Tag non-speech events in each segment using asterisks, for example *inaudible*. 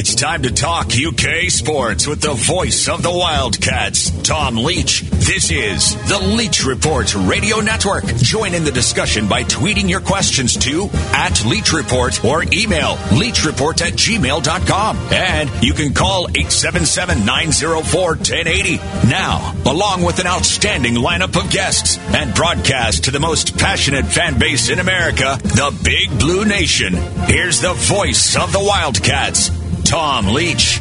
It's time to talk UK sports with the voice of the Wildcats, Tom Leach. This is the Leach Report Radio Network. Join in the discussion by tweeting your questions to at Leach Report or email leachreport at gmail.com. And you can call 877 904 1080. Now, along with an outstanding lineup of guests and broadcast to the most passionate fan base in America, the Big Blue Nation. Here's the voice of the Wildcats, Tom Leach.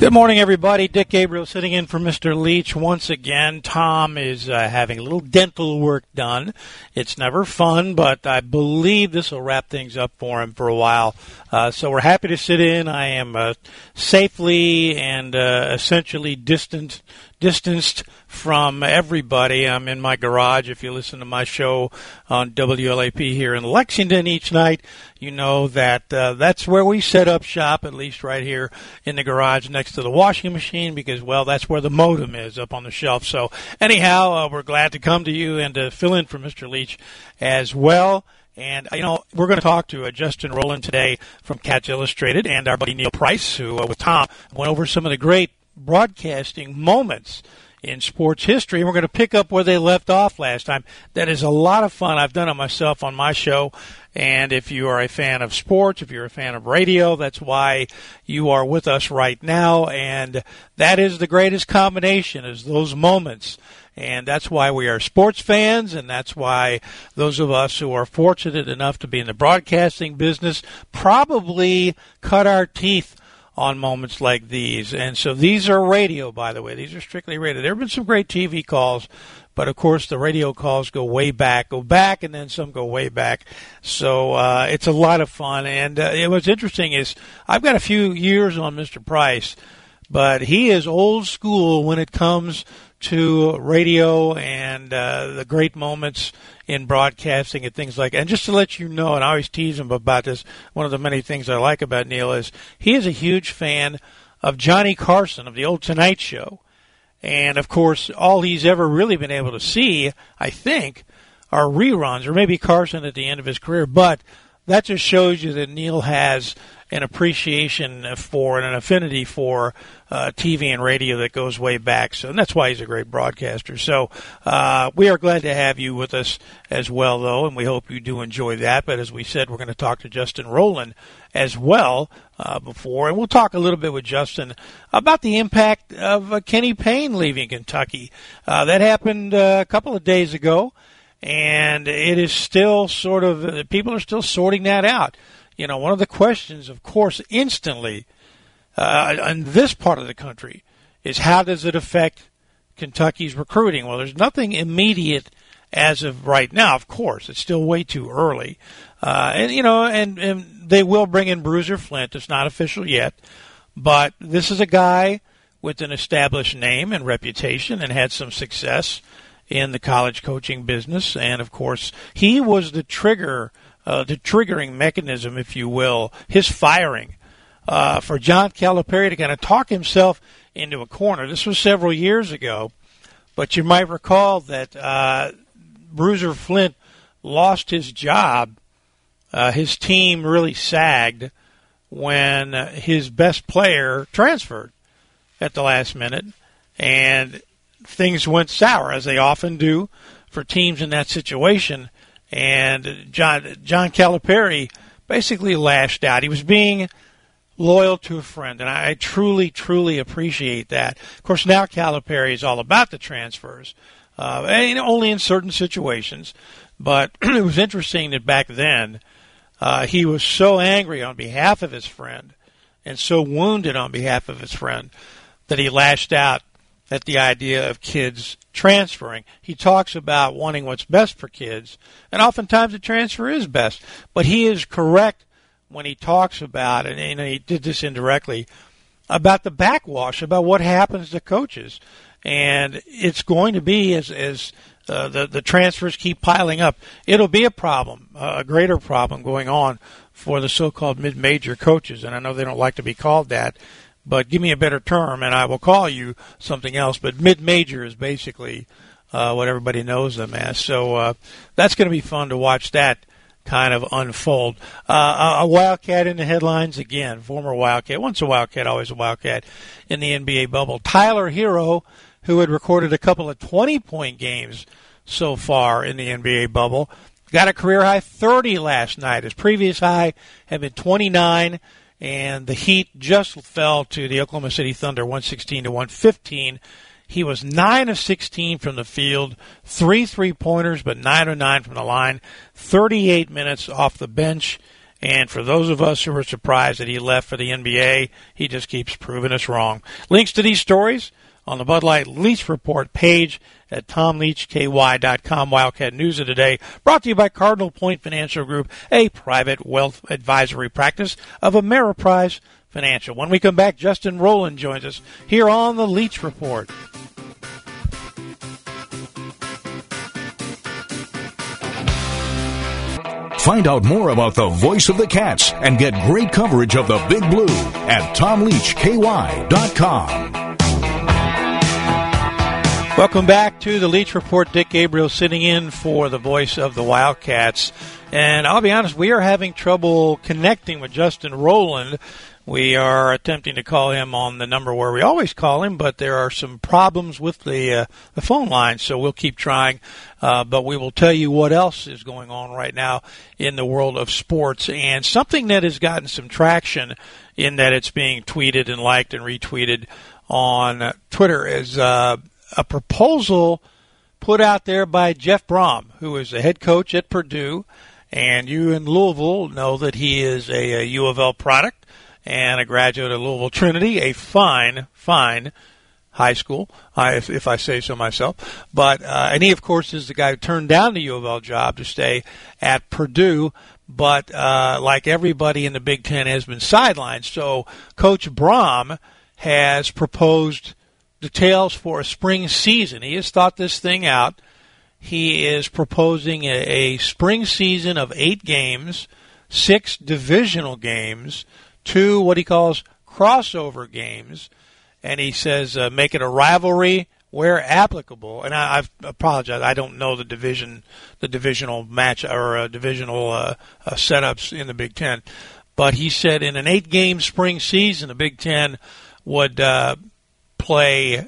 Good morning, everybody. Dick Gabriel sitting in for Mr. Leach once again. Tom is uh, having a little dental work done. It's never fun, but I believe this will wrap things up for him for a while. Uh, so we're happy to sit in. I am uh, safely and uh, essentially distant distanced from everybody. I'm in my garage. If you listen to my show on WLAP here in Lexington each night, you know that uh, that's where we set up shop, at least right here in the garage next to the washing machine, because, well, that's where the modem is up on the shelf. So, anyhow, uh, we're glad to come to you and to fill in for Mr. Leach as well. And, you know, we're going to talk to uh, Justin Rowland today from Cats Illustrated and our buddy Neil Price, who, uh, with Tom, went over some of the great broadcasting moments in sports history. We're going to pick up where they left off last time. That is a lot of fun. I've done it myself on my show. And if you are a fan of sports, if you're a fan of radio, that's why you are with us right now. And that is the greatest combination is those moments. And that's why we are sports fans, and that's why those of us who are fortunate enough to be in the broadcasting business probably cut our teeth on moments like these. And so these are radio, by the way. These are strictly radio. There have been some great TV calls, but of course the radio calls go way back, go back, and then some go way back. So uh, it's a lot of fun. And uh, what's interesting is I've got a few years on Mr. Price, but he is old school when it comes to radio and uh, the great moments in broadcasting and things like that. And just to let you know, and I always tease him about this, one of the many things I like about Neil is he is a huge fan of Johnny Carson of the old Tonight Show. And of course, all he's ever really been able to see, I think, are reruns, or maybe Carson at the end of his career. But that just shows you that Neil has an appreciation for and an affinity for uh, TV and radio that goes way back. So and that's why he's a great broadcaster. So uh, we are glad to have you with us as well, though, and we hope you do enjoy that. But as we said, we're going to talk to Justin Rowland as well uh, before, and we'll talk a little bit with Justin about the impact of uh, Kenny Payne leaving Kentucky. Uh, that happened uh, a couple of days ago. And it is still sort of, people are still sorting that out you know, one of the questions, of course, instantly uh, in this part of the country is how does it affect Kentucky's recruiting? Well, there's nothing immediate as of right now. Of course, it's still way too early, uh, and you know, and, and they will bring in Bruiser Flint. It's not official yet, but this is a guy with an established name and reputation and had some success in the college coaching business, and of course, he was the trigger uh, the triggering mechanism, if you will, his firing uh, for John Calipari to kind of talk himself into a corner. This was several years ago, but you might recall that uh, Bruiser Flint lost his job. Uh, his team really sagged when his best player transferred at the last minute, and things went sour, as they often do for teams in that situation and John John Calipari basically lashed out. He was being loyal to a friend, and I truly, truly appreciate that. Of course, now Calipari is all about the transfers, uh, and only in certain situations. But *clears throat* it was interesting that back then uh, he was so angry on behalf of his friend and so wounded on behalf of his friend that he lashed out at the idea of kids transferring. He talks about wanting what's best for kids, and oftentimes the transfer is best. But he is correct when he talks about, and, and he did this indirectly, about the backwash, about what happens to coaches. And it's going to be as, as uh, the, the transfers keep piling up, it'll be a problem, a greater problem going on for the so-called mid-major coaches. And I know they don't like to be called that but give me a better term and I will call you something else. But mid major is basically uh, what everybody knows them as. So uh, that's going to be fun to watch that kind of unfold. Uh, a Wildcat in the headlines again, former Wildcat, once a Wildcat, always a Wildcat in the NBA bubble. Tyler Herro, who had recorded a couple of 20 point games so far in the NBA bubble, got a career high 30 last night. His previous high had been 29 and the Heat just fell to the Oklahoma City Thunder 116 to 115. He was 9 of 16 from the field, three three pointers, but 9 of 9 from the line, 38 minutes off the bench. And for those of us who were surprised that he left for the NBA, he just keeps proving us wrong. Links to these stories on the Bud Light Leach Report page at tomleachky.com. Wildcat News of Today, brought to you by Cardinal Point Financial Group, a private wealth advisory practice of Ameriprise Financial. When we come back, Justin Rowland joins us here on the Leach Report. Find out more about the voice of the Cats and get great coverage of the Big Blue at tomleachky.com. Welcome back to the Leach Report. Dick Gabriel sitting in for the voice of the Wildcats. And I'll be honest, we are having trouble connecting with Justin Rowland. We are attempting to call him on the number where we always call him, but there are some problems with the uh, the phone line, so we'll keep trying. Uh, but we will tell you what else is going on right now in the world of sports, and something that has gotten some traction in that it's being tweeted and liked and retweeted on Twitter is. Uh, a proposal put out there by Jeff Brohm, who is the head coach at Purdue, and you in Louisville know that he is a, a U of L product and a graduate of Louisville Trinity, a fine, fine high school, if, if I say so myself. But uh, and he, of course, is the guy who turned down the U of L job to stay at Purdue. But uh, like everybody in the Big Ten, has been sidelined. So Coach Brohm has proposed details for a spring season. He has thought this thing out. He is proposing a, a spring season of eight games, six divisional games, two what he calls crossover games, and he says uh, make it a rivalry where applicable. And I, I apologize, I don't know the division, the divisional match or uh, divisional uh, uh, setups in the Big Ten, but he said in an eight-game spring season, the Big Ten would uh, play,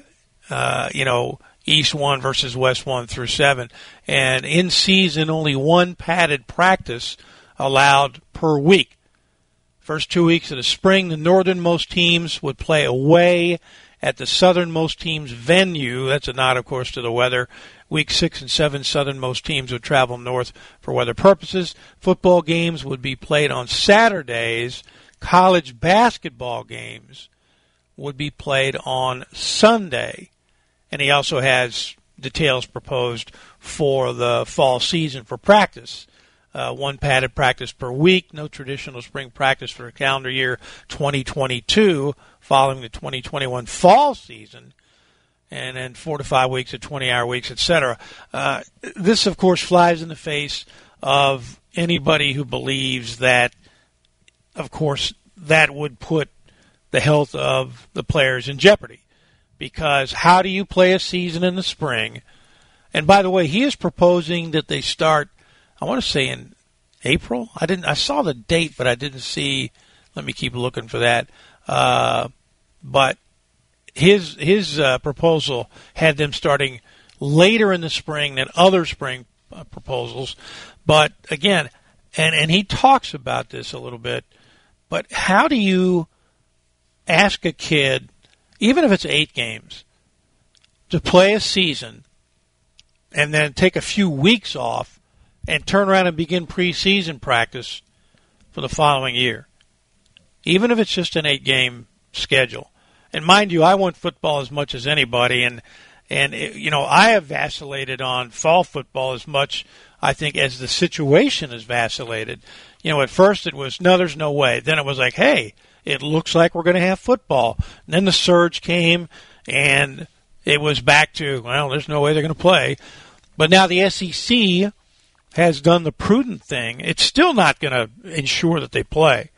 uh, you know, East 1 versus West 1 through 7. And in season, only one padded practice allowed per week. First two weeks of the spring, the northernmost teams would play away at the southernmost team's venue. That's a nod, of course, to the weather. Week six and seven, southernmost teams would travel north for weather purposes. Football games would be played on Saturdays. College basketball games would be played on Sunday. And he also has details proposed for the fall season for practice. Uh, one padded practice per week, no traditional spring practice for calendar year 2022 following the 2021 fall season, and then four to five weeks of 20 hour weeks, etc. Uh, this, of course, flies in the face of anybody who believes that, of course, that would put the health of the players in jeopardy. Because how do you play a season in the spring? And by the way, he is proposing that they start. I want to say in April. I didn't. I saw the date, but I didn't see. Let me keep looking for that. Uh, but his his uh, proposal had them starting later in the spring than other spring uh, proposals. But again, and and he talks about this a little bit. But how do you ask a kid, even if it's eight games, to play a season and then take a few weeks off and turn around and begin preseason practice for the following year, even if it's just an eight game schedule. And mind you, I want football as much as anybody, and and it, you know I have vacillated on fall football as much I think as the situation has vacillated. You know, at first it was no, there's no way. Then it was like, hey, it looks like we're going to have football. And then the surge came, and it was back to, well, there's no way they're going to play. But now the SEC has done the prudent thing. It's still not going to ensure that they play,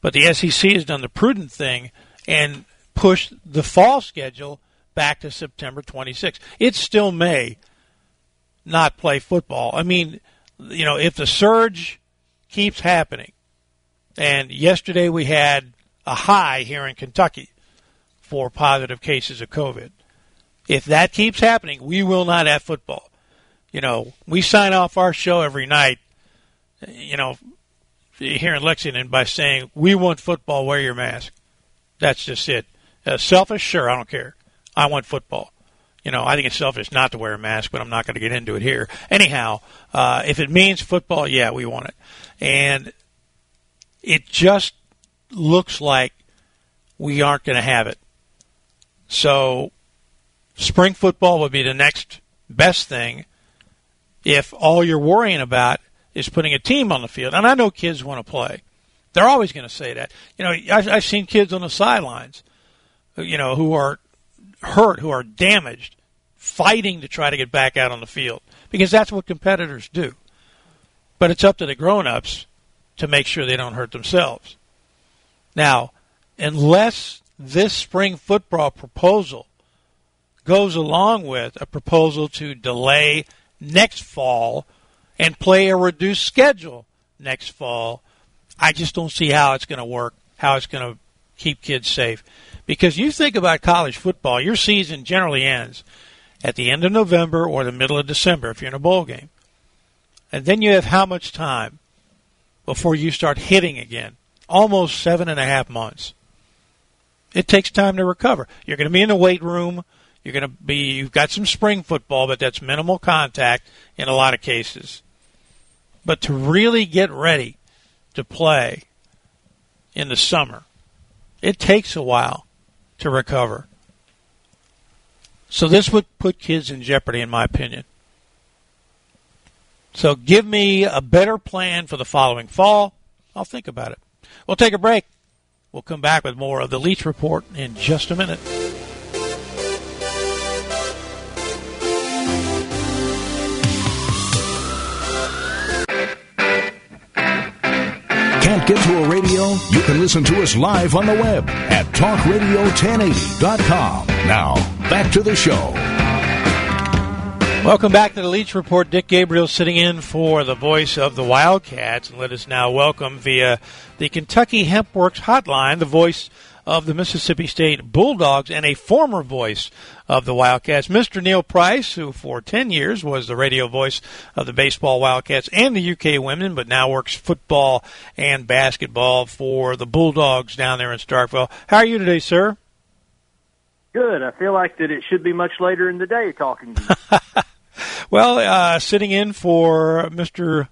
but the SEC has done the prudent thing and pushed the fall schedule back to September 26th. It still may not play football. I mean, you know, if the surge keeps happening, and yesterday we had a high here in Kentucky for positive cases of COVID. If that keeps happening, we will not have football. You know, we sign off our show every night, you know, here in Lexington by saying, we want football, wear your mask. That's just it. Uh, selfish? Sure, I don't care. I want football. You know, I think it's selfish not to wear a mask, but I'm not going to get into it here. Anyhow, uh, if it means football, yeah, we want it. And it just looks like we aren't going to have it. So, spring football would be the next best thing if all you're worrying about is putting a team on the field. And I know kids want to play. They're always going to say that. You know, I've, I've seen kids on the sidelines, you know, who are hurt, who are damaged, fighting to try to get back out on the field because that's what competitors do. But it's up to the grown-ups to make sure they don't hurt themselves. Now, unless this spring football proposal goes along with a proposal to delay next fall and play a reduced schedule next fall, I just don't see how it's going to work, how it's going to keep kids safe. Because you think about college football, your season generally ends at the end of November or the middle of December if you're in a bowl game. And then you have how much time before you start hitting again? Almost seven and a half months. It takes time to recover. You're going to be in the weight room. You're going to be, you've got some spring football, but that's minimal contact in a lot of cases. But to really get ready to play in the summer, it takes a while to recover. So this would put kids in jeopardy, in my opinion. So give me a better plan for the following fall. I'll think about it. We'll take a break. We'll come back with more of the Leach Report in just a minute. Can't get to a radio? You can listen to us live on the web at talkradio1080.com. Now, back to the show. Welcome back to the Leach Report. Dick Gabriel sitting in for the voice of the Wildcats. And let us now welcome via the Kentucky Hempworks hotline the voice of the Mississippi State Bulldogs and a former voice of the Wildcats, Mr. Neil Price, who for 10 years was the radio voice of the baseball Wildcats and the UK women, but now works football and basketball for the Bulldogs down there in Starkville. How are you today, sir? Good. I feel like that it should be much later in the day talking to you. *laughs* well, uh, sitting in for Mr.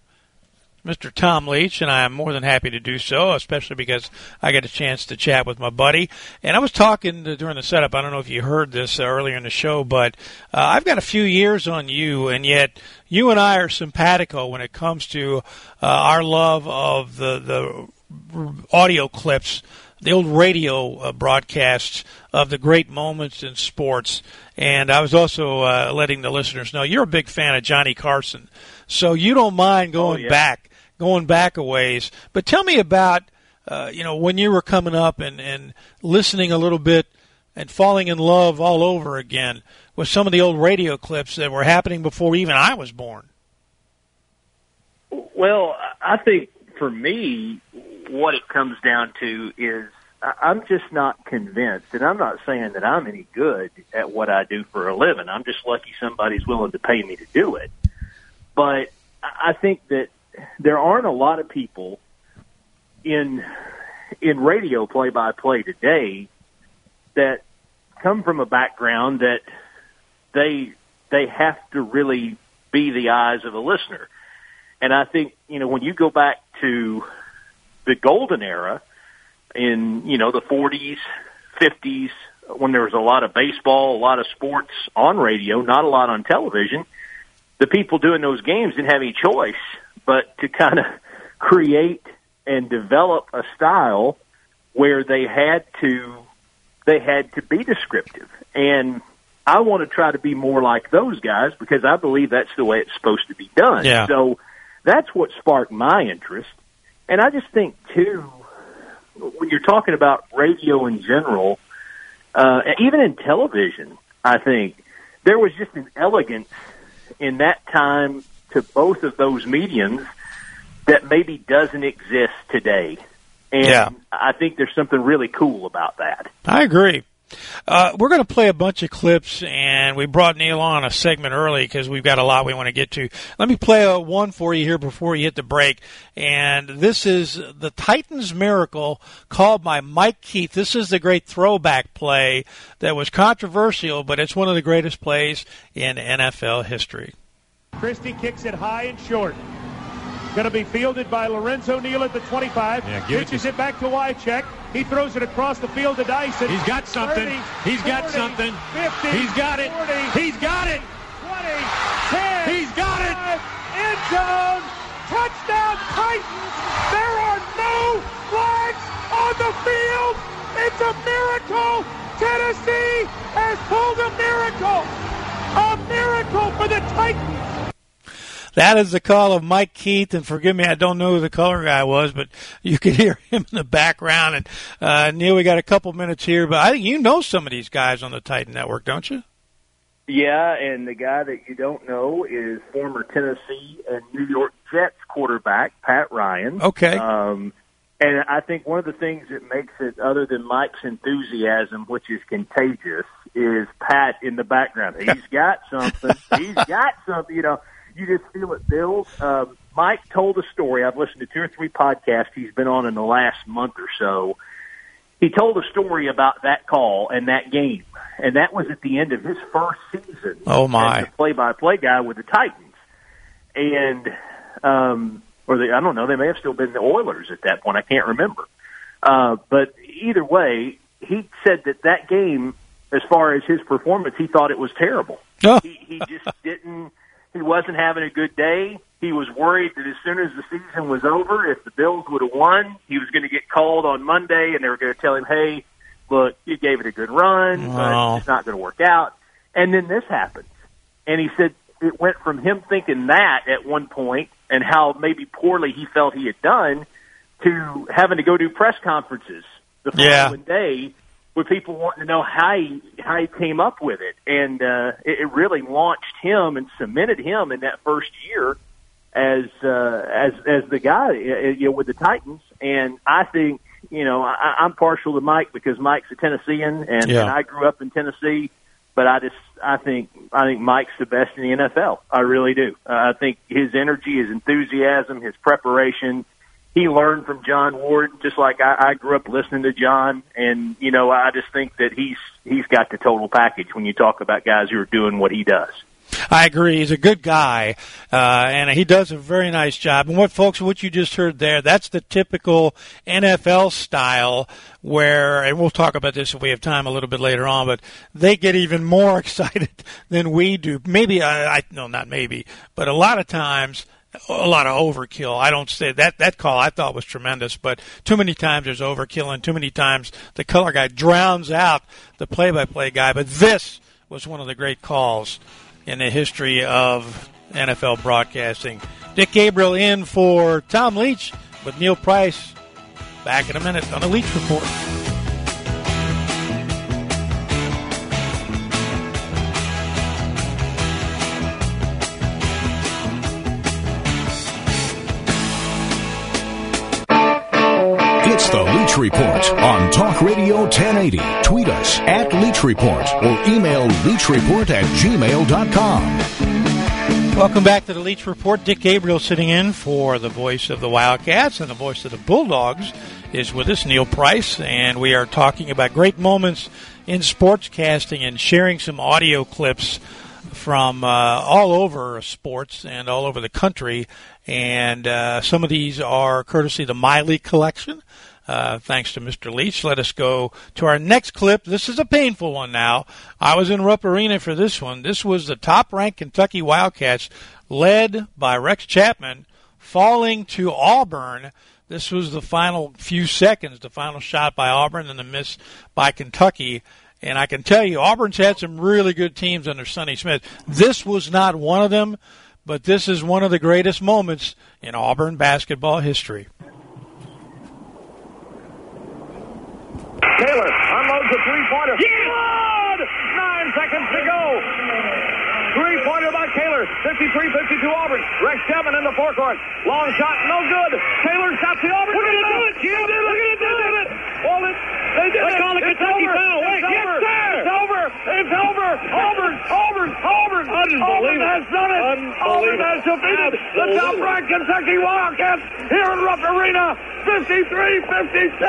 Mr. Tom Leach, and I am more than happy to do so, especially because I get a chance to chat with my buddy. And I was talking to, during the setup. I don't know if you heard this uh, earlier in the show, but uh, I've got a few years on you, and yet you and I are simpatico when it comes to uh, our love of the the audio clips the old radio uh, broadcasts of the great moments in sports. And I was also uh, letting the listeners know you're a big fan of Johnny Carson, so you don't mind going oh, yeah. back, going back a ways. But tell me about uh, you know when you were coming up and and listening a little bit and falling in love all over again with some of the old radio clips that were happening before even I was born. Well, I think for me, what it comes down to is I'm just not convinced, and I'm not saying that I'm any good at what I do for a living. I'm just lucky somebody's willing to pay me to do it. But I think that there aren't a lot of people in in radio play by play today that come from a background that they they have to really be the eyes of a listener. And I think, you know, when you go back to the golden era in, you know, the 40s, 50s, when there was a lot of baseball, a lot of sports on radio, not a lot on television, the people doing those games didn't have any choice but to kind of *laughs* create and develop a style where they had to they had to be descriptive. And I want to try to be more like those guys because I believe that's the way it's supposed to be done. Yeah. So that's what sparked my interest. And I just think too when you're talking about radio in general, uh, even in television, I think there was just an elegance in that time to both of those mediums that maybe doesn't exist today. And Yeah. I think there's something really cool about that. I agree. Uh, we're going to play a bunch of clips, and we brought Neil on a segment early because we've got a lot we want to get to. Let me play a one for you here before you hit the break. And this is the Titans miracle called by Mike Keith. This is the great throwback play that was controversial, but it's one of the greatest plays in NFL history. Christie kicks it high and short. Going to be fielded by Lorenzo Neal at the 25. Yeah, it Pitches to- it, back to Wycheck. He throws it across the field to Dyson. He's got something. 30, He's got something. 50, He's got it. 40, He's got it. 20, 10. He's got it. five, End zone. Touchdown Titans. There are no flags on the field. It's a miracle. Tennessee has pulled a miracle. A miracle for the Titans. That is the call of Mike Keith, and forgive me, I don't know who the color guy was, but you could *laughs* hear him in the background. And uh, Neil, we got a couple minutes here, but I think you know some of these guys on the Titan Network, don't you? Yeah, and the guy that you don't know is former Tennessee and New York Jets quarterback Pat Ryan. Okay. Um, and I think one of the things that makes it, other than Mike's enthusiasm, which is contagious, is Pat in the background. *laughs* He's got something. He's got something. You know, you just feel it build. Um, Mike told a story. I've listened to two or three podcasts he's been on in the last month or so. He told a story about that call and that game, and that was at the end of his first season. Oh, my. play-by-play guy with the Titans, and um, or they, I don't know, they may have still been the Oilers at that point. I can't remember. Uh, but either way, he said that that game, as far as his performance, he thought it was terrible. He, he just didn't. He wasn't having a good day. He was worried that as soon as the season was over, if the Bills would have won, he was going to get called on Monday, and they were going to tell him, "Hey, look, you gave it a good run, Wow. but it's not going to work out." And then this happens, and he said it went from him thinking that at one point and how maybe poorly he felt he had done to having to go do press conferences the Yeah. following day with people wanting to know how he how he came up with it, and uh, it, it really launched him and cemented him in that first year as uh, as as the guy uh, you know with the Titans. And I think you know I, I'm partial to Mike because Mike's a Tennessean, and, Yeah. and I grew up in Tennessee. But I just I think I think Mike's the best in the NFL. I really do. Uh, I think his energy, his enthusiasm, his preparation. He learned from John Ward, just like I, I grew up listening to John, and you know I just think that he's he's got the total package when you talk about guys who are doing what he does. I agree. He's a good guy, uh, and he does a very nice job. And what, folks, what you just heard there, that's the typical NFL style where, and we'll talk about this if we have time a little bit later on, but they get even more *laughs* excited than we do. Maybe, I, I no, not maybe, but a lot of times, a lot of overkill. I don't say that that call I thought was tremendous, but too many times there's overkill, and too many times the color guy drowns out the play-by-play guy. But this was one of the great calls in the history of NFL broadcasting. Dick Gabriel in for Tom Leach with Neil Price. Back in a minute on the Leach Report. Report on Talk Radio 1080. Tweet us at Leach Report or email leachreport at gmail.com. Welcome back to the Leach Report. Dick Gabriel sitting in for the voice of the Wildcats and the voice of the Bulldogs is with us, Neil Price, and we are talking about great moments in sportscasting and sharing some audio clips from uh, all over sports and all over the country. And uh, some of these are courtesy of the Miley collection. Uh, thanks to Mr. Leach. Let us go to our next clip. This is a painful one now. I was in Rupp Arena for this one. This was the top ranked Kentucky Wildcats, led by Rex Chapman, falling to Auburn. This was the final few seconds, the final shot by Auburn and the miss by Kentucky. And I can tell you, Auburn's had some really good teams under Sonny Smith. This was not one of them, but this is one of the greatest moments in Auburn basketball history. Taylor unloads a three-pointer. Good! Nine seconds to go. Three-pointer by Taylor. 53-52 Auburn. Rex Devin in the forecourt. Long shot, no good. Taylor stops the Auburn. We're going to do it, Jim. We're going to do it. Hold it. They did it. call the it's Kentucky over. foul. Wait, it's yes, over. sir. It's over. It's over. Auburn, Auburn, Auburn. Auburn has done it. Auburn has defeated the top-ranked Kentucky Wildcats here in Rupp Arena. 53-52.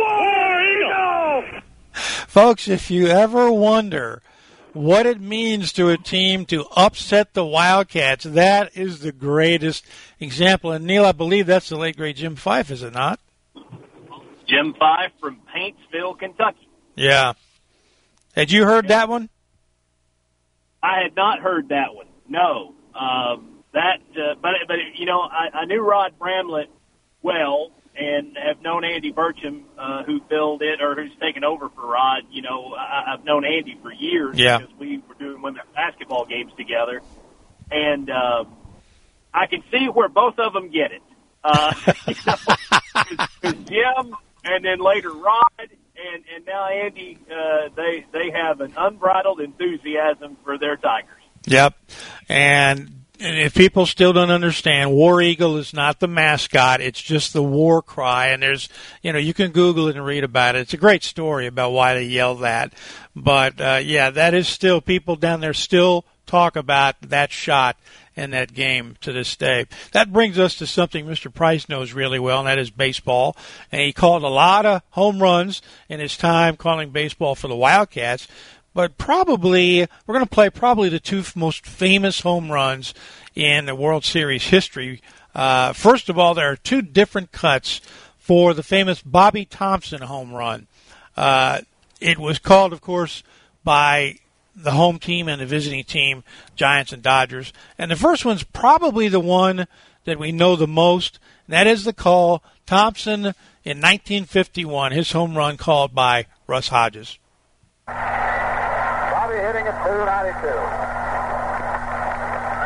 War Eagle. Folks, if you ever wonder what it means to a team to upset the Wildcats, that is the greatest example. And Neil, I believe that's the late great Jim Fyffe, is it not? Jim Fyffe from Paintsville, Kentucky. Yeah. Had you heard that one? I had not heard that one. No. Um, that, uh, but but you know, I, I knew Rod Bramlett well, and have known Andy Burcham, uh, who filled it or who's taken over for Rod. You know, I, I've known Andy for years Yeah. because we were doing women's basketball games together, and uh, I can see where both of them get it. Uh, you *laughs* know, 'cause- 'cause Jim, and then later Rod, and and now Andy. Uh, they they have an unbridled enthusiasm for their Tigers. Yep. And and if people still don't understand, War Eagle is not the mascot. It's just the war cry. And there's, you know, you can Google it and read about it. It's a great story about why they yell that. But, uh, yeah, that is still, people down there still talk about that shot in that game to this day. That brings us to something Mr. Price knows really well, and that is baseball. And he called a lot of home runs in his time calling baseball for the Wildcats but probably we're going to play probably the two most famous home runs in the World Series history. Uh, first of all, there are two different cuts for the famous Bobby Thomson home run. Uh, it was called, of course, by the home team and the visiting team, Giants and Dodgers. And the first one's probably the one that we know the most. And that is the call Thomson in 1951, his home run called by Russ Hodges. Bobby hitting at 292.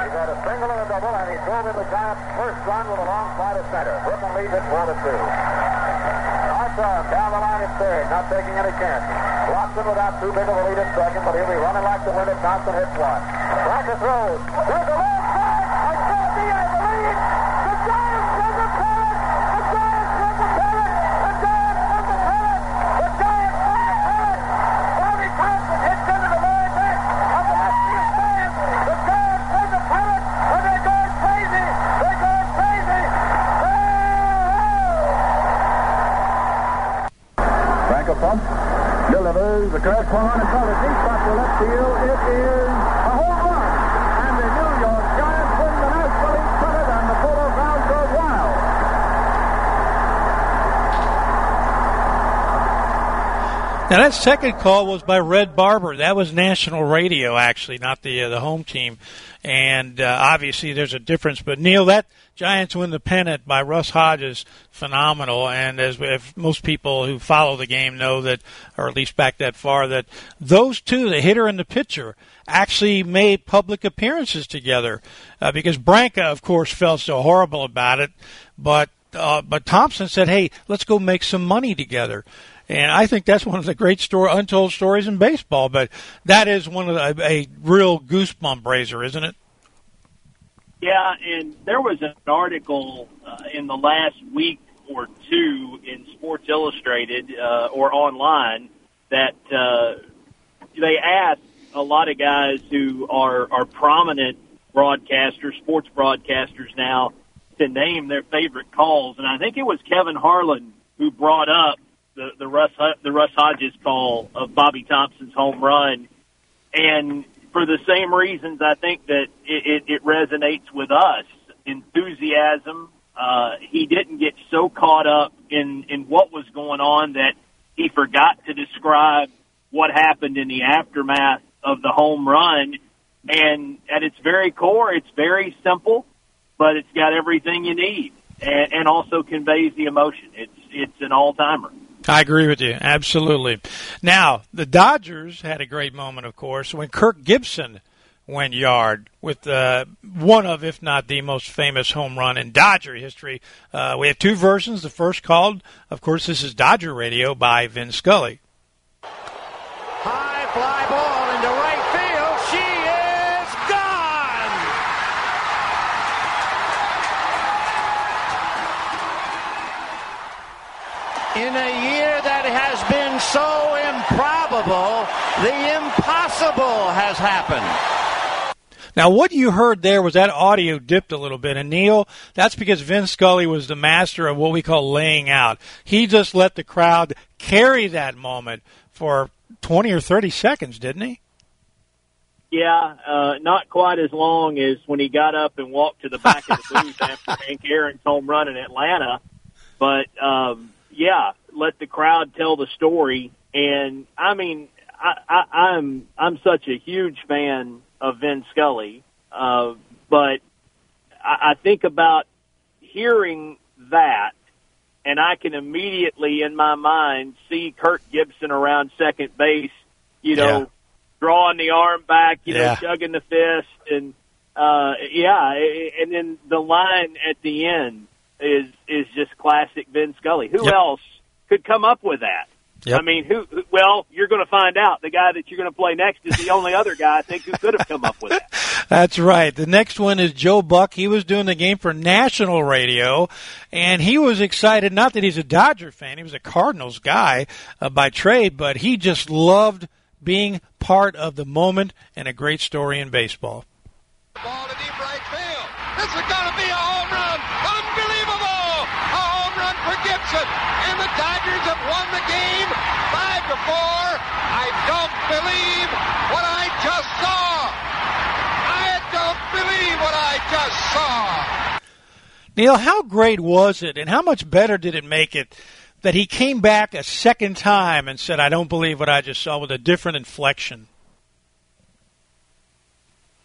He got a single and a double, and he drove in the Giants' first run with a long to center. Leads it 4 to 2. Armstrong down the line at third, not taking any chances. Watson without too big of a lead at second, but he'll be running like the wind if Thomson hits one. Branca throws. There's a Branca. Delivers the curve swung on and called it deep shot to left field. It is a home run. Now that second call was by Red Barber. That was national radio, actually, not the uh, the home team. And uh, obviously, there's a difference. But Neil, that Giants win the pennant by Russ Hodges, phenomenal. And as if most people who follow the game know that, or at least back that far, that those two, the hitter and the pitcher, actually made public appearances together. Uh, because Branca, of course, felt so horrible about it, but uh, but Thomson said, "Hey, let's go make some money together." And I think that's one of the great story, untold stories in baseball. But that is one of the, a, a real goosebump raiser, isn't it? Yeah, and there was an article uh, in the last week or two in Sports Illustrated uh, or online that uh, they asked a lot of guys who are are prominent broadcasters, sports broadcasters now, to name their favorite calls, and I think it was Kevin Harlan who brought up the the Russ the Russ Hodges call of Bobby Thomson's home run, and for the same reasons, I think that it, it, it resonates with us. Enthusiasm. Uh, he didn't get so caught up in in what was going on that he forgot to describe what happened in the aftermath of the home run. And at its very core, it's very simple, but it's got everything you need, and, and also conveys the emotion. It's it's an all timer. I agree with you. Absolutely. Now, the Dodgers had a great moment, of course, when Kirk Gibson went yard with uh, one of, if not the most famous home run in Dodger history. Uh, we have two versions. The first called, of course, this is Dodger Radio by Vin Scully. High fly ball into right field. She is gone. In a year improbable, the impossible has happened. Now, what you heard there was that audio dipped a little bit. And Neil, that's because Vin Scully was the master of what we call laying out. He just let the crowd carry that moment for 20 or 30 seconds, didn't he? Yeah, uh, not quite as long as when he got up and walked to the back of the booth *laughs* after Hank Aaron's home run in Atlanta. But, um, yeah, let the crowd tell the story. And I mean, I, I, I'm, I'm such a huge fan of Vin Scully. Uh, but I, I think about hearing that and I can immediately in my mind see Kirk Gibson around second base, you know, Yeah. drawing the arm back, you Yeah. know, chugging the fist and uh yeah, and then the line at the end is is just classic Vin Scully. Who Yep. else could come up with that? Yep. I mean, who? who- Well, you're going to find out. The guy that you're going to play next is the only other guy I think who could have come up with that. *laughs* That's right. The next one is Joe Buck. He was doing the game for national radio, and he was excited. Not that he's a Dodger fan; he was a Cardinals guy uh, by trade, but he just loved being part of the moment and a great story in baseball. Ball to deep right field. This is going to be a home run. Unbelievable. A home run for Gibson. And the Dodgers have won the game five to four. I don't believe what I just saw. I don't believe what I just saw. Neil, how great was it, and how much better did it make it that he came back a second time and said, "I don't believe what I just saw," with a different inflection?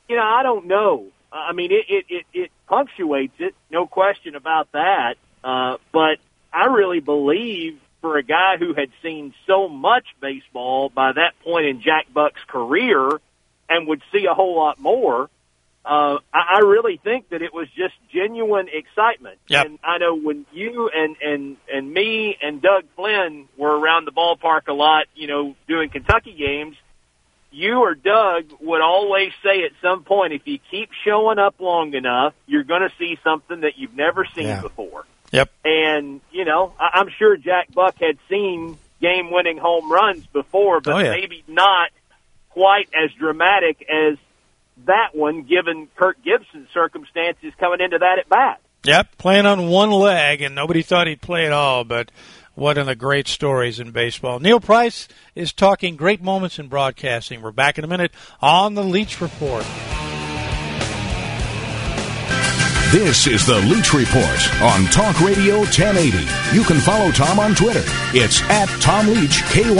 You know, I don't know. I mean, it it it, it punctuates it, no question about that. Uh, but I really believe for a guy who had seen so much baseball by that point in Jack Buck's career and would see a whole lot more, uh, I, I really think that it was just genuine excitement. Yep. And I know when you and, and, and me and Doug Flynn were around the ballpark a lot, you know, doing Kentucky games, you or Doug would always say at some point, if you keep showing up long enough, you're going to see something that you've never seen Yeah. before. Yep. And, you know, I- I'm sure Jack Buck had seen game winning home runs before, but Oh, yeah. maybe not quite as dramatic as that one given Kirk Gibson's circumstances coming into that at bat. Yep, playing on one leg, and nobody thought he'd play at all, but one of the great stories in baseball. Neil Price is talking great moments in broadcasting. We're back in a minute on the Leach Report. This is the Leach Report on Talk Radio 1080. You can follow Tom on Twitter. It's at Tom Leach KY.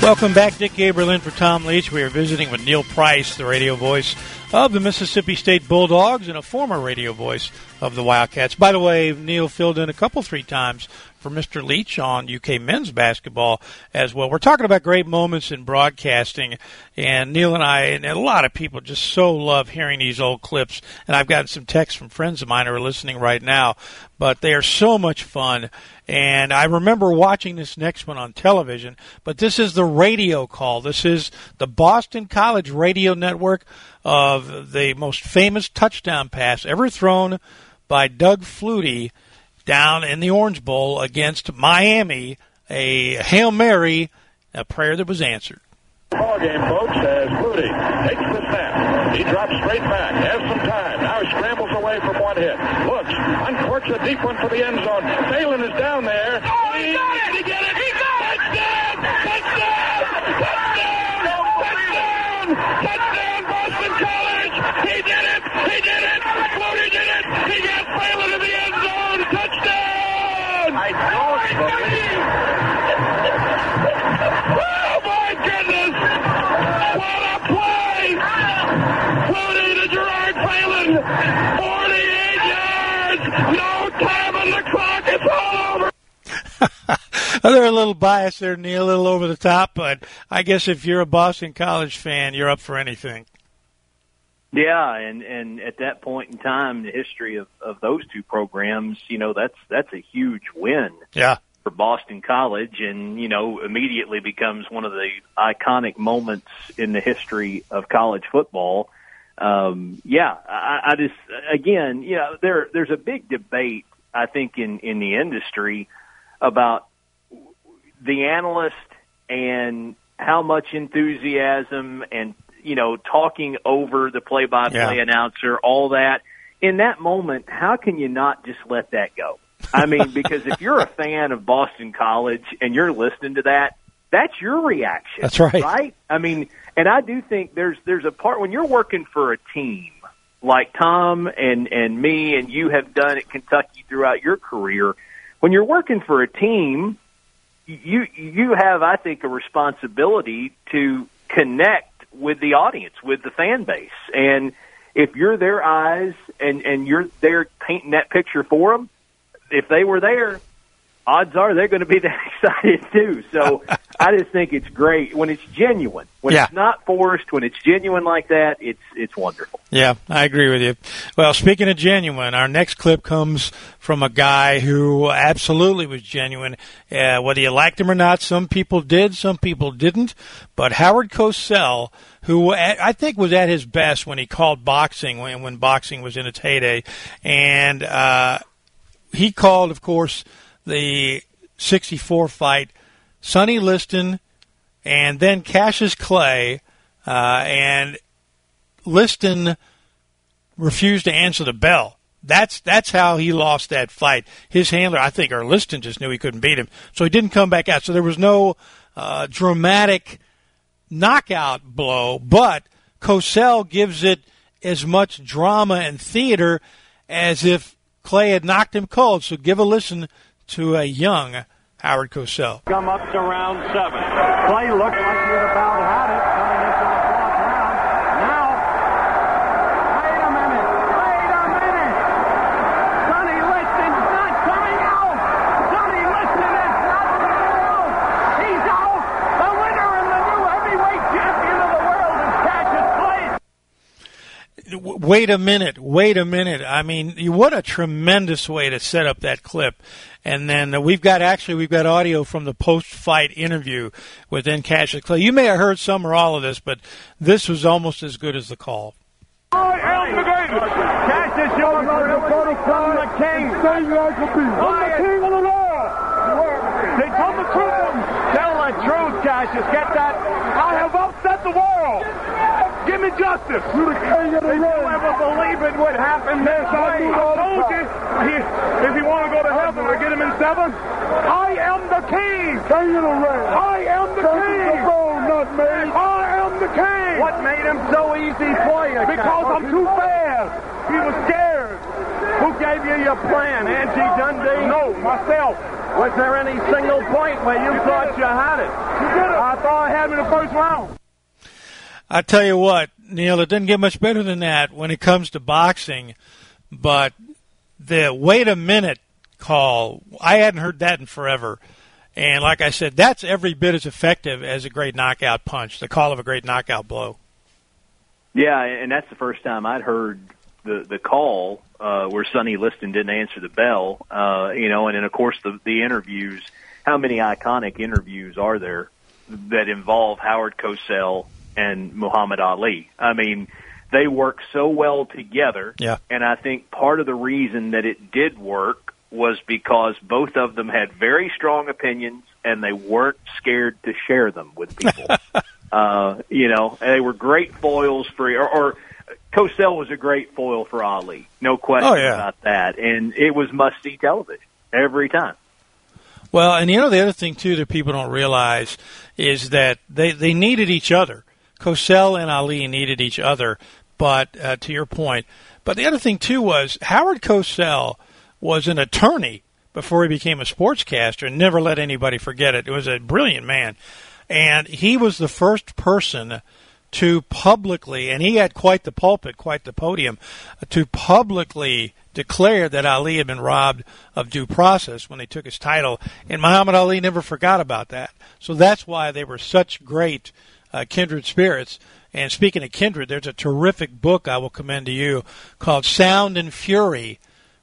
Welcome back, Dick Gabriel for Tom Leach. We are visiting with Neil Price, the radio voice of the Mississippi State Bulldogs and a former radio voice of the Wildcats. By the way, Neil filled in a couple, three times for Mr. Leach on UK men's basketball as well. We're talking about great moments in broadcasting, and Neil and I, and a lot of people just so love hearing these old clips. And I've gotten some texts from friends of mine who are listening right now, but they are so much fun. And I remember watching this next one on television, but this is the radio call. This is the Boston College Radio Network of the most famous touchdown pass ever thrown by Doug Flutie down in the Orange Bowl against Miami, a Hail Mary, a prayer that was answered. Ball game, folks, as Moody takes the snap. He drops straight back, has some time. Now he scrambles away from one hit. Looks, uncorks a deep one for the end zone. Phelan is down there. Oh, he got it! He got it! He got it! Touchdown! Touchdown! Touchdown! Touchdown! Touchdown! Boston College! He did it! He did it! Flutie did it! He got Phelan in the end zone! Touchdown! I don't. *laughs* Oh my goodness! What a play! Flutie to Gerard Phelan! 48 yards! No time on the clock! It's all over! *laughs* They're a little biased there, Neil, a little over the top, but I guess if you're a Boston College fan, you're up for anything. Yeah, and and at that point in time, in the history of of those two programs, you know, that's that's a huge win Yeah. for Boston College, and you know, immediately becomes one of the iconic moments in the history of college football. Um, yeah, I, I just again, you know, there there's a big debate I think in in the industry about the analyst and how much enthusiasm and you know talking over the play-by-play announcer, all that. In that moment, how can you not just let that go? I mean, *laughs* because if you're a fan of Boston College and you're listening to that, that's your reaction. That's right. Right? I mean, and I do think there's there's a part when you're working for a team like Tom and and me and you have done at Kentucky throughout your career. When you're working for a team, you you have I think a responsibility to connect with the audience, with the fan base, and if you're their eyes and and you're there painting that picture for them, if they were there, odds are they're going to be *laughs* that excited too. So *laughs* I just think it's great when it's genuine. When Yeah. it's not forced, when it's genuine like that, it's it's wonderful. Yeah, I agree with you. Well, speaking of genuine, our next clip comes from a guy who absolutely was genuine. Uh, whether you liked him or not, some people did, some people didn't. But Howard Cosell, who at, I think was at his best when he called boxing, when, when boxing was in its heyday, and uh, he called, of course, the 64 fight, Sonny Liston, and then Cassius Clay, uh, and Liston refused to answer the bell. That's that's how he lost that fight. His handler, I think, or Liston just knew he couldn't beat him, so he didn't come back out. So there was no uh, dramatic knockout blow, but Cosell gives it as much drama and theater as if Clay had knocked him cold. So give a listen to a young Howard Cosell. Come up to round seven. Clay looked like had about had it coming into the fourth round. Now, wait a minute, wait a minute. Sonny Liston's not coming out. Sonny Liston is not coming out. He's out. The winner and the new heavyweight champion of the world is Cassius Clay. W- wait a minute, wait a minute. I mean, what a tremendous way to set up that clip. And then uh, we've got actually we've got audio from the post-fight interview with then Cassius Clay. You may have heard some or all of this, but this was almost as good as the call. I am the greatest. Cassius, you're I'm the king. I'm the king of the world. They tell the truth. Tell the truth, Cassius. Get that. I have upset the world. Give me justice. You're the king of the Did you ever believe it would happen this way? I told you. He- if you want to go to heaven, I get him in seven. I am the king. King of the ring. I am the king. not me. I am the king. What made him so easy for you? Because I'm too fast. He was scared. Who gave you your plan? Angie Dundee? No, myself. Was there any single point where you thought you had it? I thought I had him in the first round. I tell you what, Neil, it doesn't get much better than that when it comes to boxing. But the wait a minute call, I hadn't heard that in forever. And like I said, that's every bit as effective as a great knockout punch, the call of a great knockout blow. Yeah, and that's the first time I'd heard the the call uh, where Sonny Liston didn't answer the bell. Uh, you know, and then of course the the interviews. How many iconic interviews are there that involve Howard Cosell and Muhammad Ali? I mean, they work so well together. Yeah. And I think part of the reason that it did work was because both of them had very strong opinions and they weren't scared to share them with people. *laughs* uh, you know, and they were great foils for, or, or Cosell was a great foil for Ali. No question Oh, yeah. about that. And it was must see television every time. Well, and you know the other thing too that people don't realize is that they they needed each other. Cosell and Ali needed each other, but uh, to your point, but the other thing too was Howard Cosell was an attorney before he became a sportscaster and never let anybody forget it. It was a brilliant man, and he was the first person to publicly, and he had quite the pulpit, quite the podium, to publicly declare that Ali had been robbed of due process when they took his title. And Muhammad Ali never forgot about that. So that's why they were such great uh, kindred spirits. And speaking of kindred, there's a terrific book I will commend to you called Sound and Fury,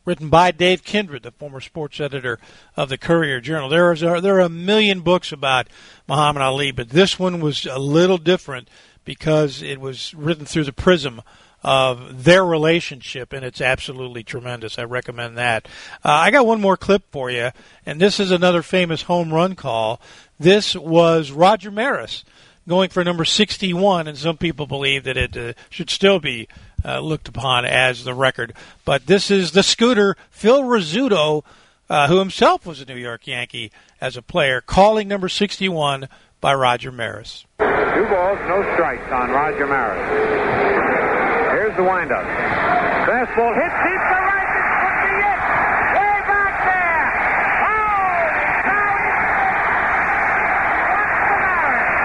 written by Dave Kindred, the former sports editor of the Courier Journal. There is a, there are a million books about Muhammad Ali, but this one was a little different because it was written through the prism of their relationship, and it's absolutely tremendous. I recommend that. Uh, I got one more clip for you, and this is another famous home run call. This was Roger Maris going for number 61, and some people believe that it uh, should still be uh, looked upon as the record. But this is the scooter, Phil Rizzuto, uh, who himself was a New York Yankee as a player, calling number 61 by Roger Maris. Two balls, no strikes on Roger Maris. Here's the windup. Fastball hit deep to right. This could be it. Way back there. Holy cow! What's the Maris?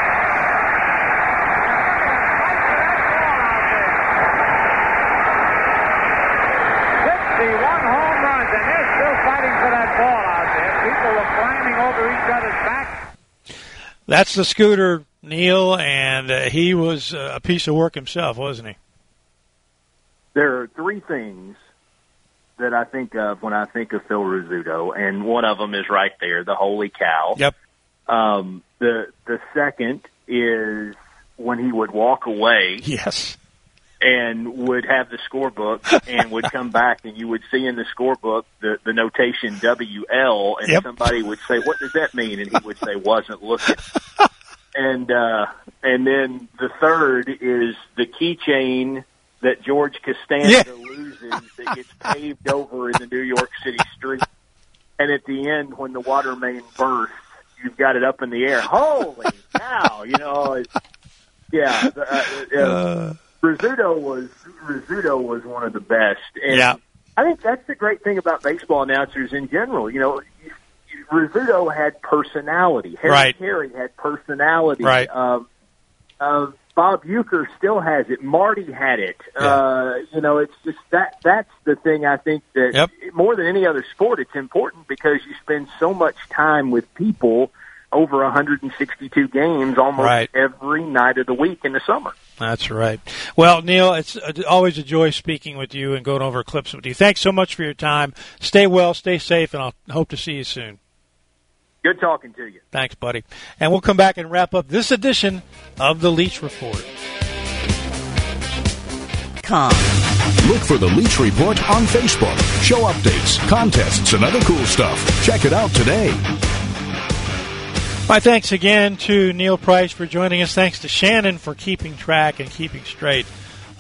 61 home runs, and they're still fighting for that ball out there. People are climbing over each other's backs. That's the scooter, Neil, and uh, he was uh, a piece of work himself, wasn't he? There are three things that I think of when I think of Phil Rizzuto, and one of them is right there, the holy cow. Yep. Um, the the second is when he would walk away Yes. And would have the scorebook and would come *laughs* back and you would see in the scorebook the, the notation WL and Yep. somebody would say, What does that mean? And he would say, Wasn't looking. *laughs* and uh and then the third is the keychain that George Costanza Yeah. loses that gets paved over in the New York City street. And at the end when the water main bursts, you've got it up in the air. Holy cow, you know, it's yeah, uh, uh, Rizzuto was Rizzuto was one of the best. And Yeah. I think that's the great thing about baseball announcers in general. You know, Rizzuto had personality. Harry Right. Caray had personality. Right. Um, uh, Bob Uecker still has it. Marty had it. Uh, you know, it's just that that's the thing I think that Yep. more than any other sport, it's important because you spend so much time with people over 162 games almost Right. every night of the week in the summer. That's right. Well, Neil, it's uh, always a joy speaking with you and going over clips with you. Thanks so much for your time. Stay well, stay safe, and I'll hope to see you soon. Good talking to you. Thanks, buddy. And we'll come back and wrap up this edition of the Leach Report. Com. Look for the Leach Report on Facebook. Show updates, contests, and other cool stuff. Check it out today. My thanks again to Neil Price for joining us. Thanks to Shannon for keeping track and keeping straight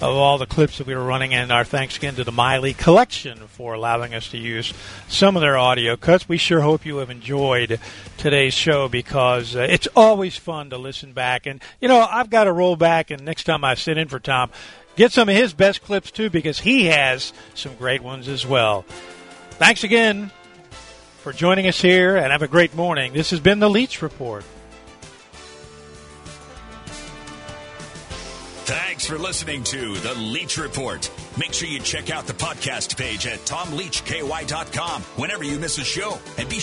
of all the clips that we were running. And our thanks again to the Miley Collection for allowing us to use some of their audio cuts. We sure hope you have enjoyed today's show because uh, it's always fun to listen back. And, you know, I've got to roll back, and next time I sit in for Tom, get some of his best clips too because he has some great ones as well. Thanks again for joining us here and have a great morning. This has been the Leach Report. Thanks for listening to The Leach Report. Make sure you check out the podcast page at tomleachky.com whenever you miss a show. And be